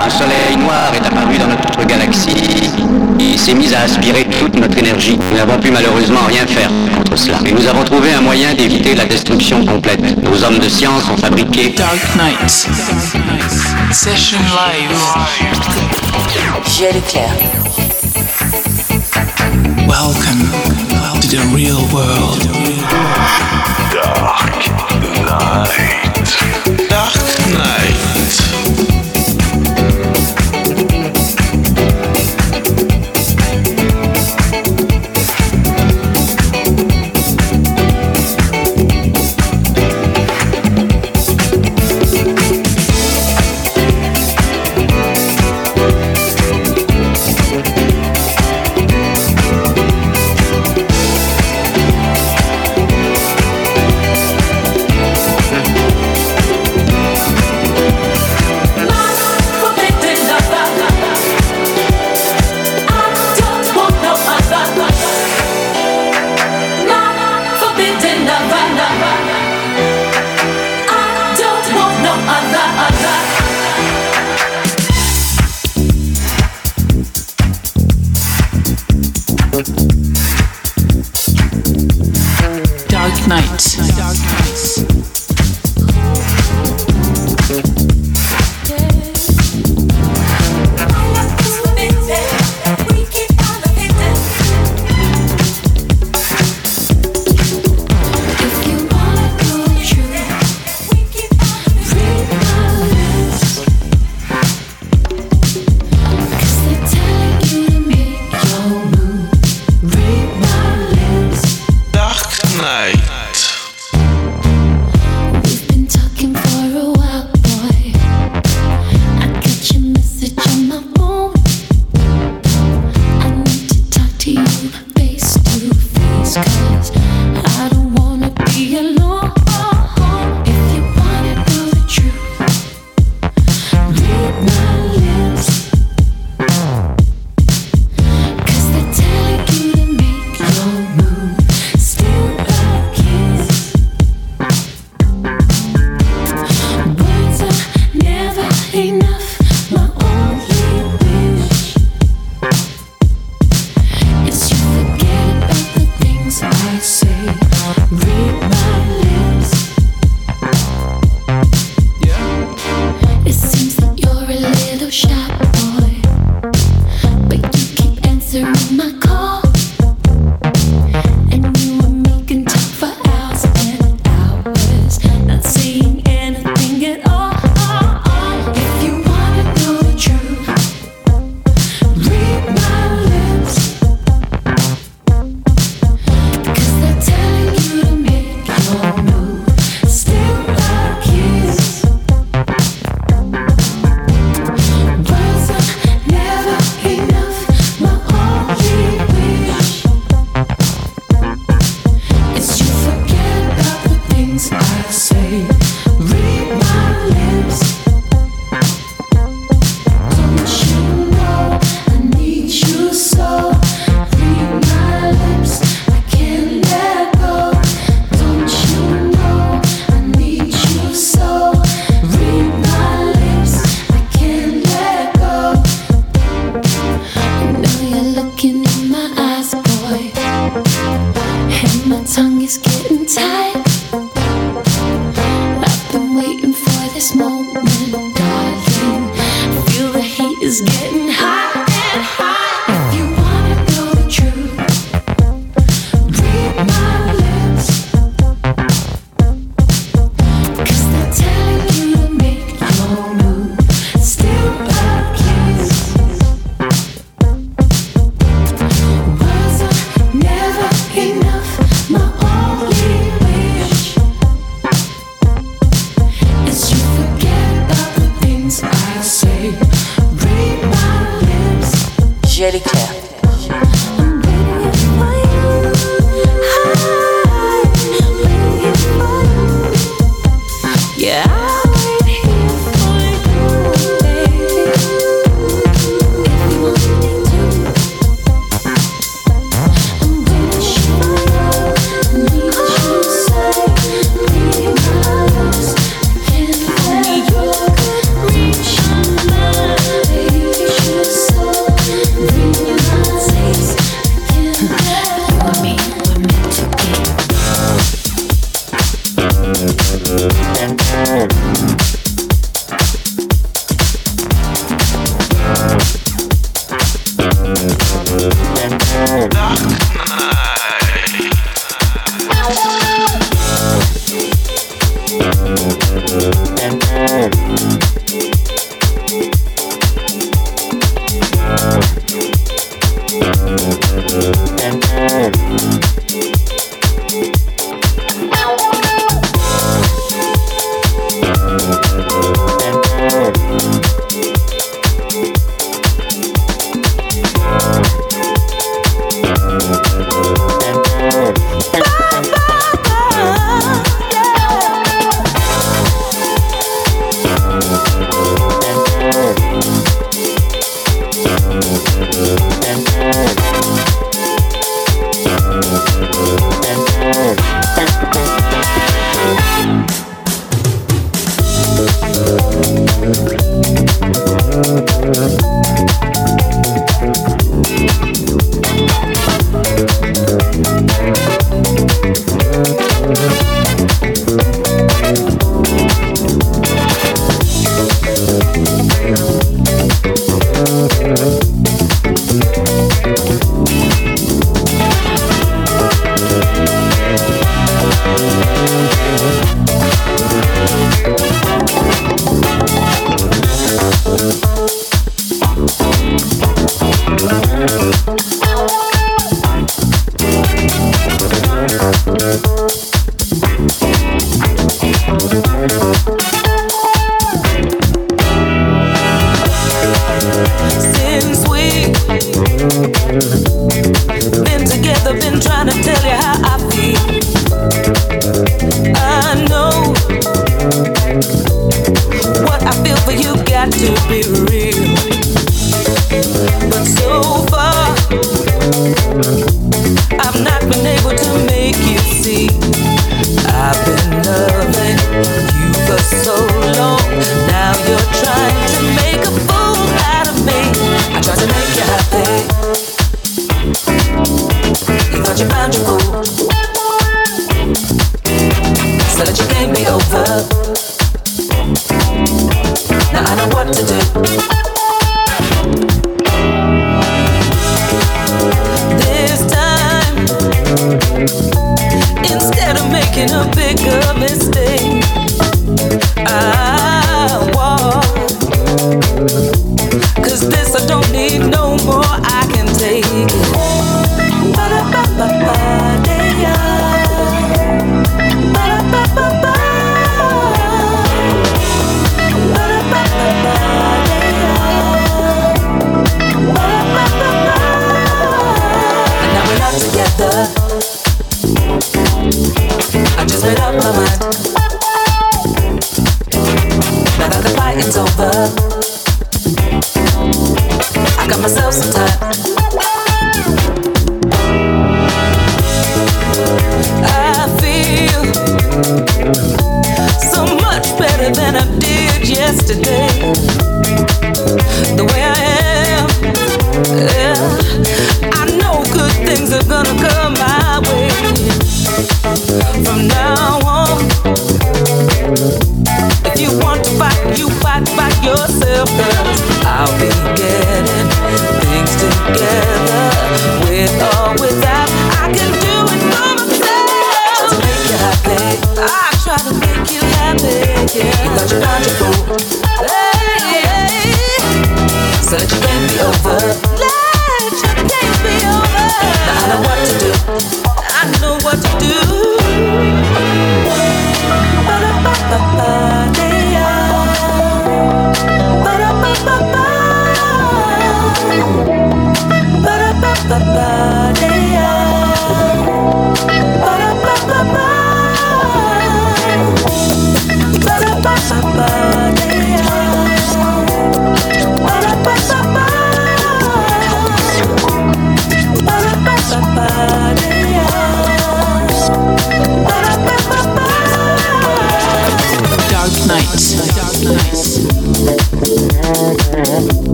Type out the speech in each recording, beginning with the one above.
un soleil noir est apparu dans notre galaxie et s'est mis à aspirer toute notre énergie. Nous n'avons pu malheureusement rien faire contre cela. Mais nous avons trouvé un moyen d'éviter la destruction complète. Nos hommes de science ont fabriqué Dark Knight. Session Live. Welcome to the real world. Dark Knight. Dark Knight.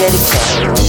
One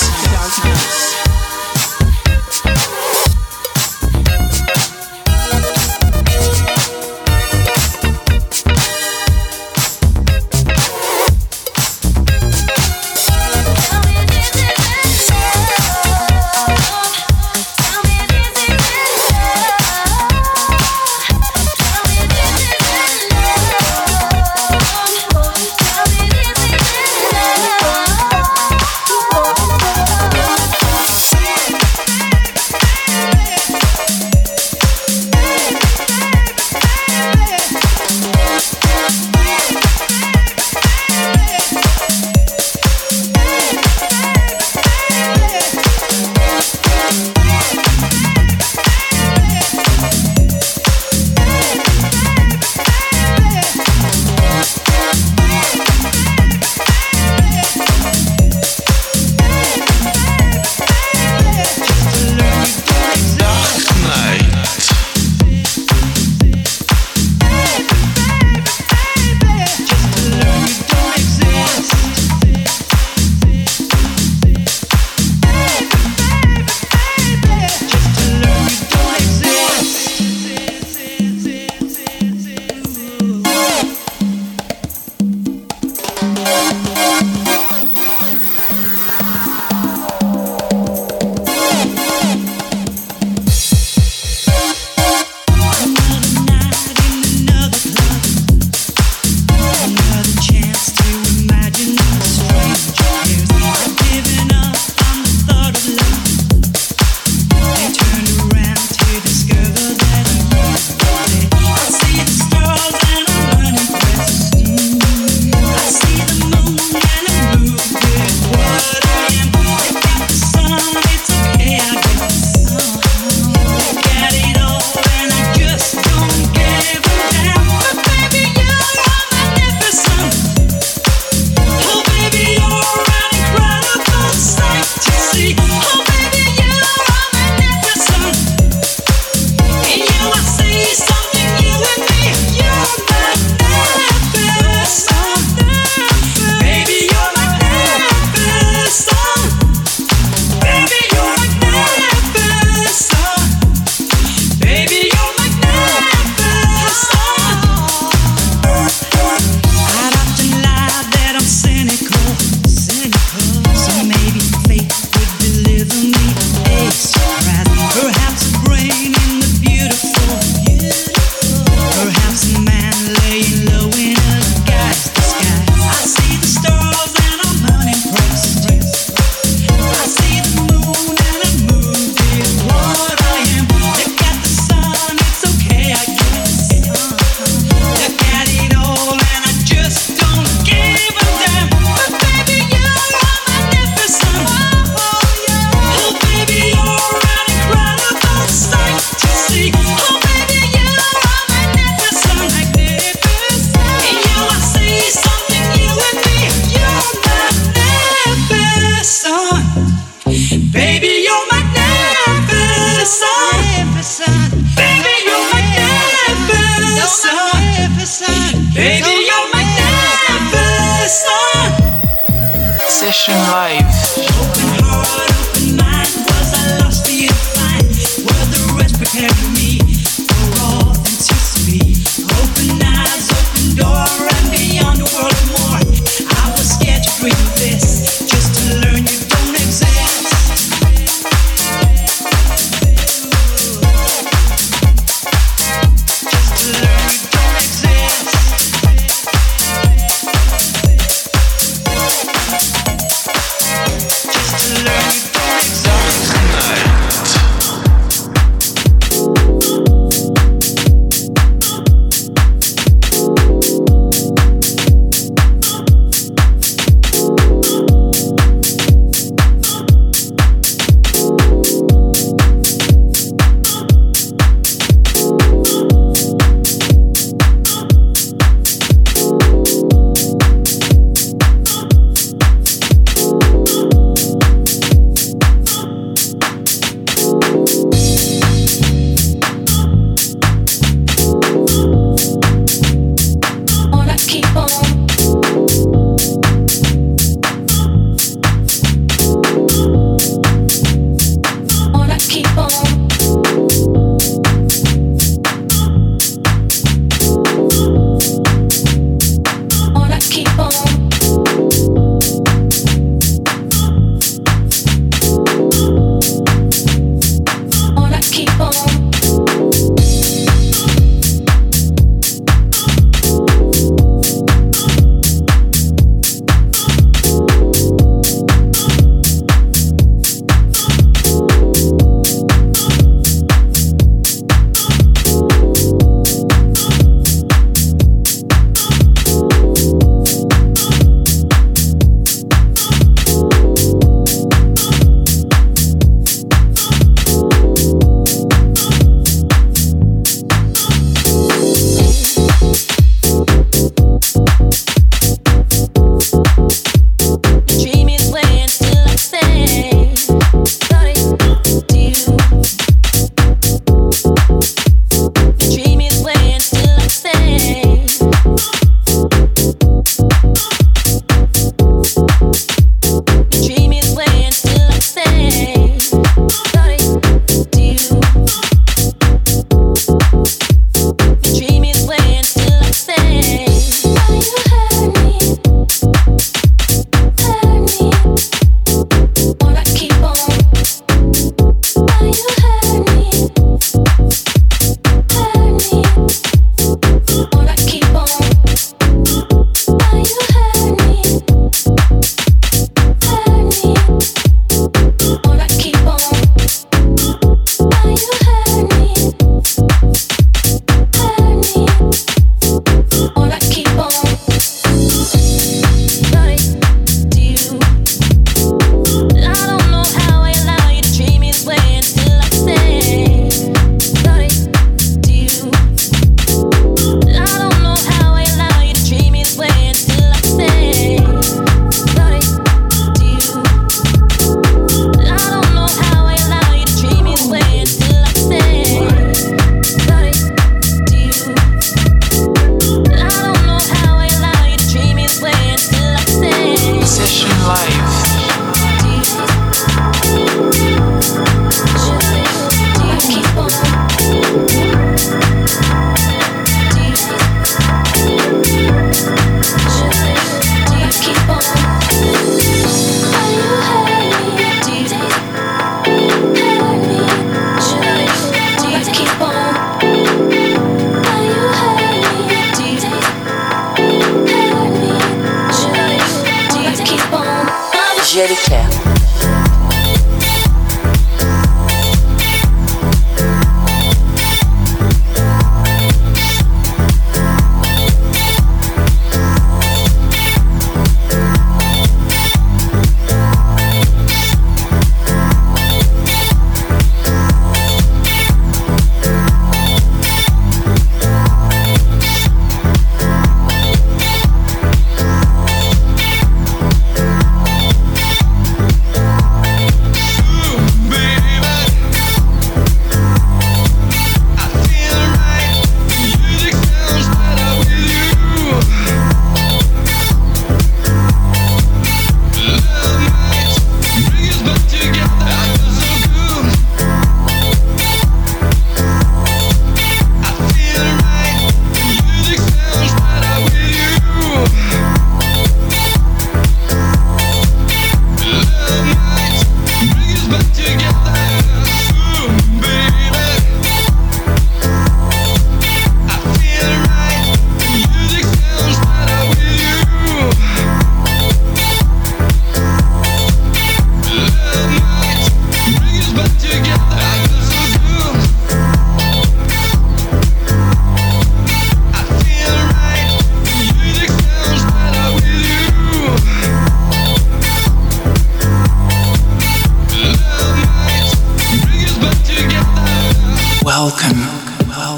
Dark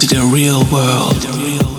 to the real world.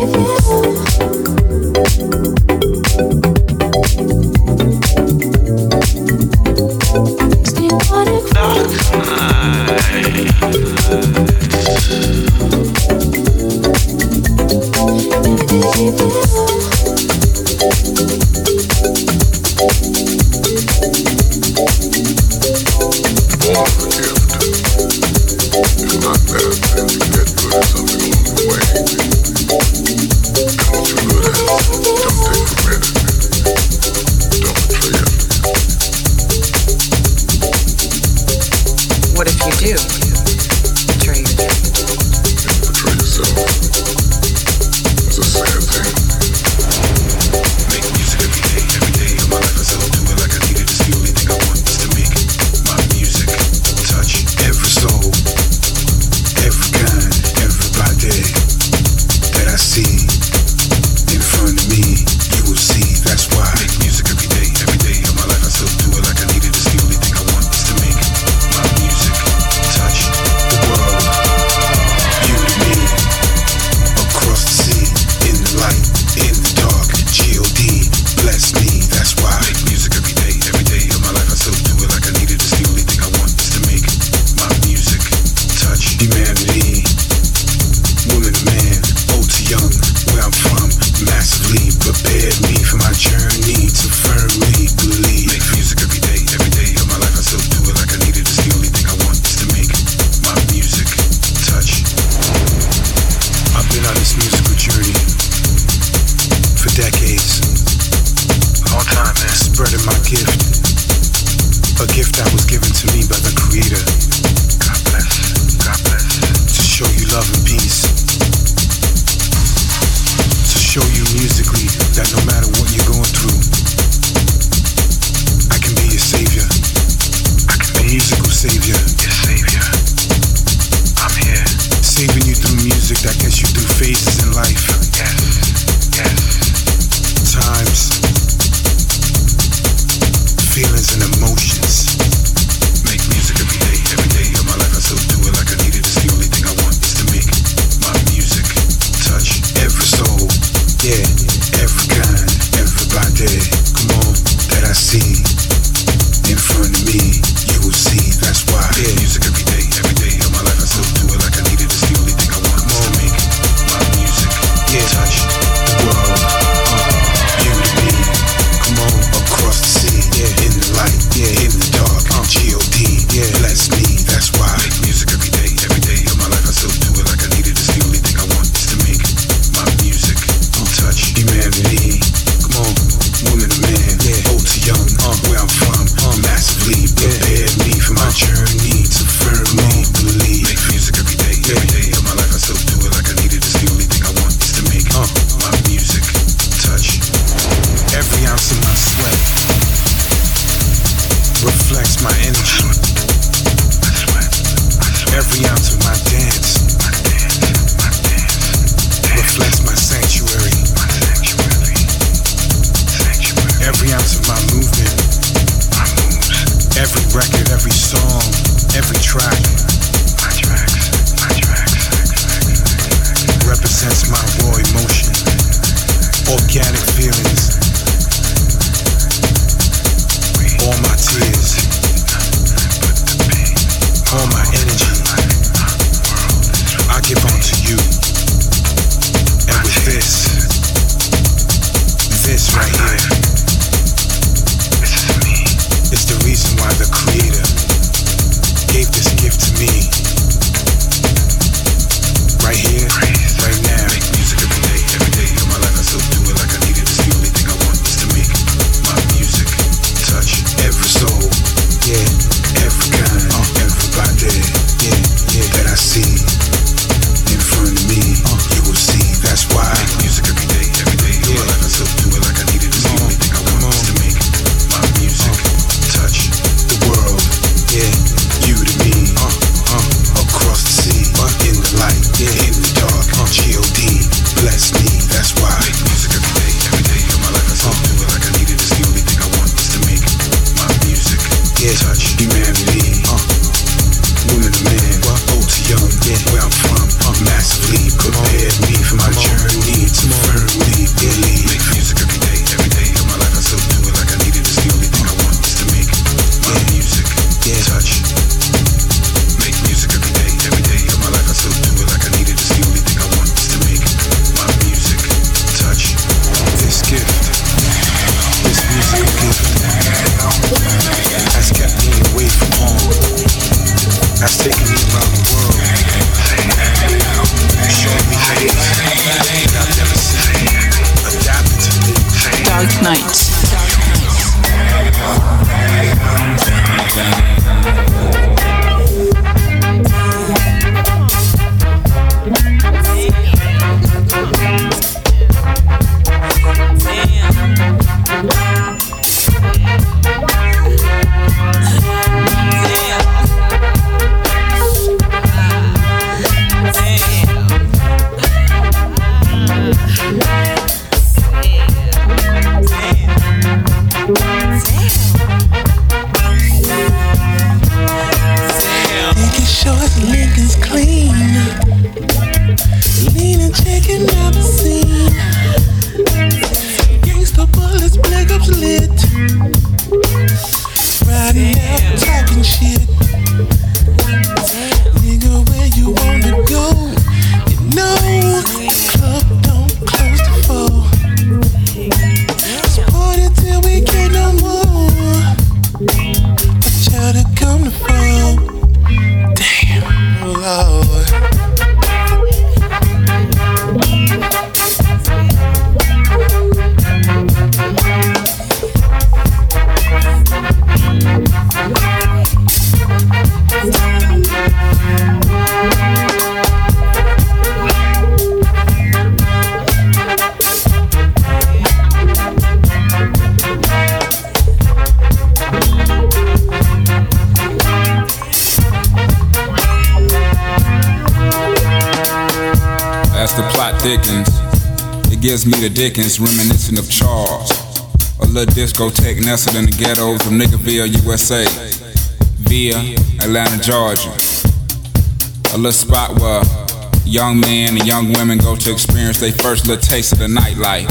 If you. given to me by the Creator. God bless. God bless. To show you love and peace. To show you that no matter what you're going through, I can be your savior. I can be musical savior. Your savior. I'm here. Saving you through music that gets you through phases in life. Yes. Yes. Times feelings and emotions. Every day, every day of my life I still do it like I needed to see organic feelings, all my tears, all my energy. I give on to you, and with this, this right here, is the reason why the Creator gave this gift to me. Dickens reminiscent of Charles. A little discotheque nestled in the ghettos of Niggerville, USA, via Atlanta, Georgia. A little spot where young men and young women go to experience their first little taste of the nightlife.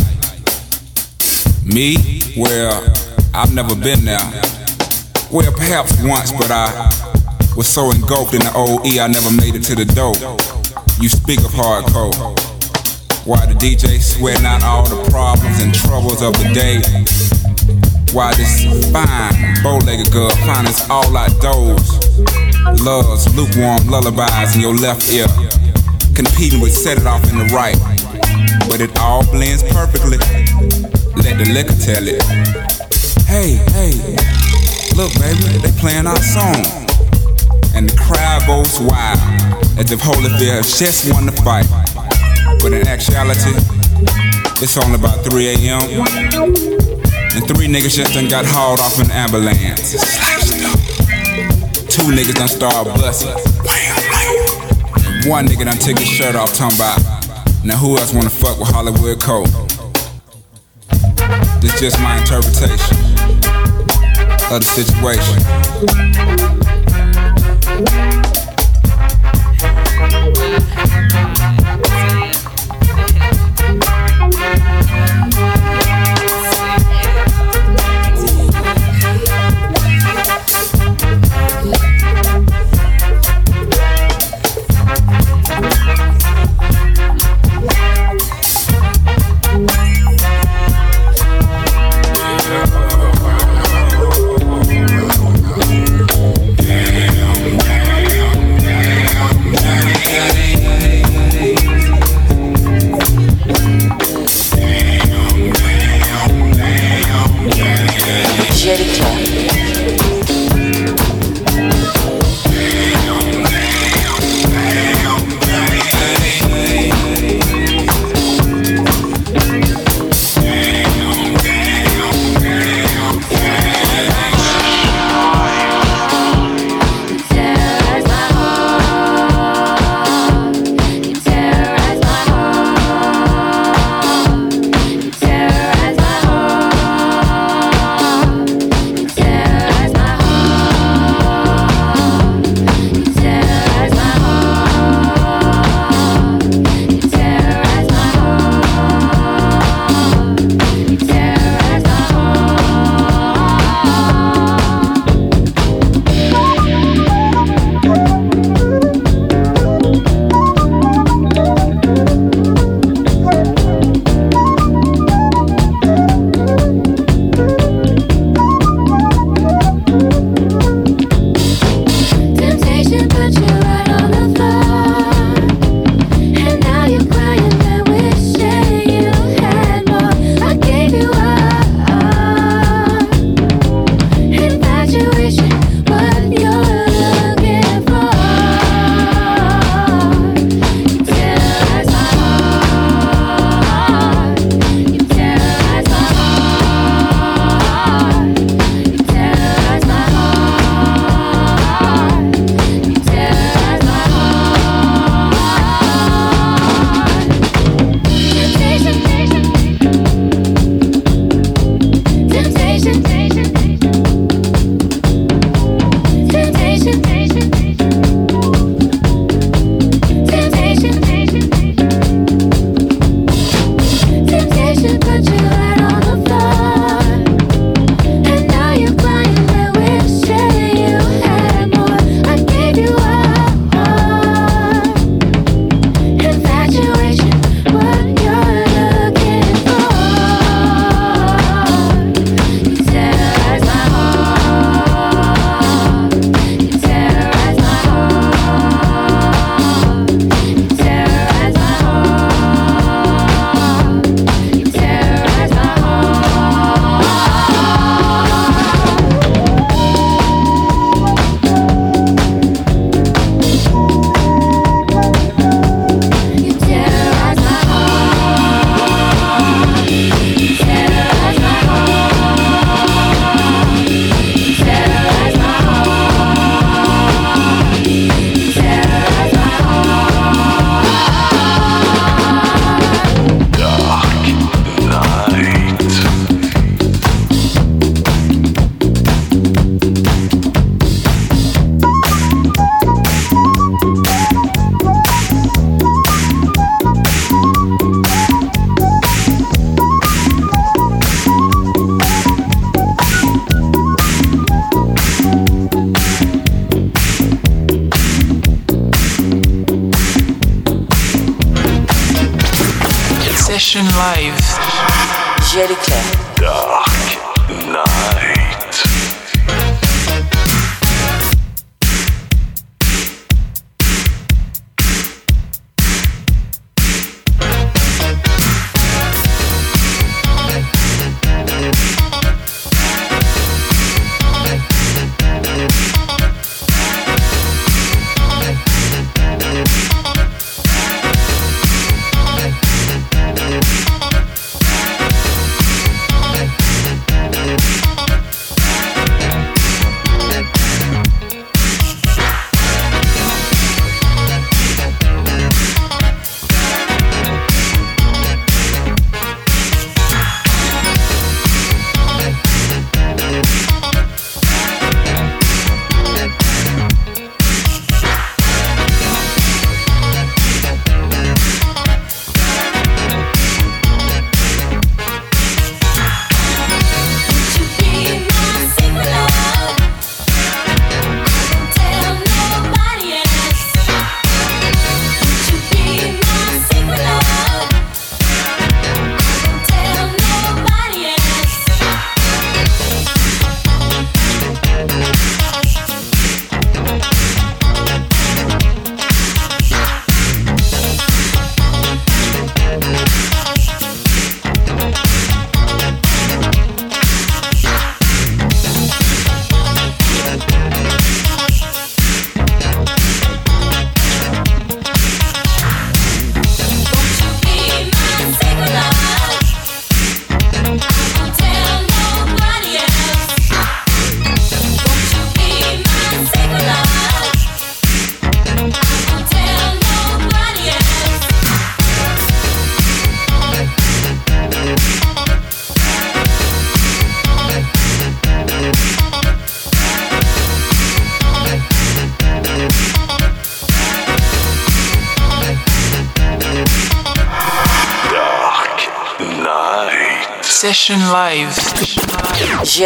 Me? Well, I've never been there. Well, perhaps once, but I was so engulfed in the old E, I never made it to the door. You speak of hardcore. Why the DJ sweating out all the problems and troubles of the day? Why this fine, bow-legged girl finds all outdoors? Loves lukewarm lullabies in your left ear, competing with set it off in the right. But it all blends perfectly. Let the liquor tell it. Hey, hey, look, baby, they playing our song and the crowd goes wild as if Holyfield has just won the fight. But in actuality, it's only about 3 a.m. And three niggas just done got hauled off an ambulance. Two niggas done started busting. One nigga done took his shirt off, talking about, now who else wanna fuck with Hollywood Cole? This just my interpretation of the situation.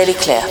elle est claire.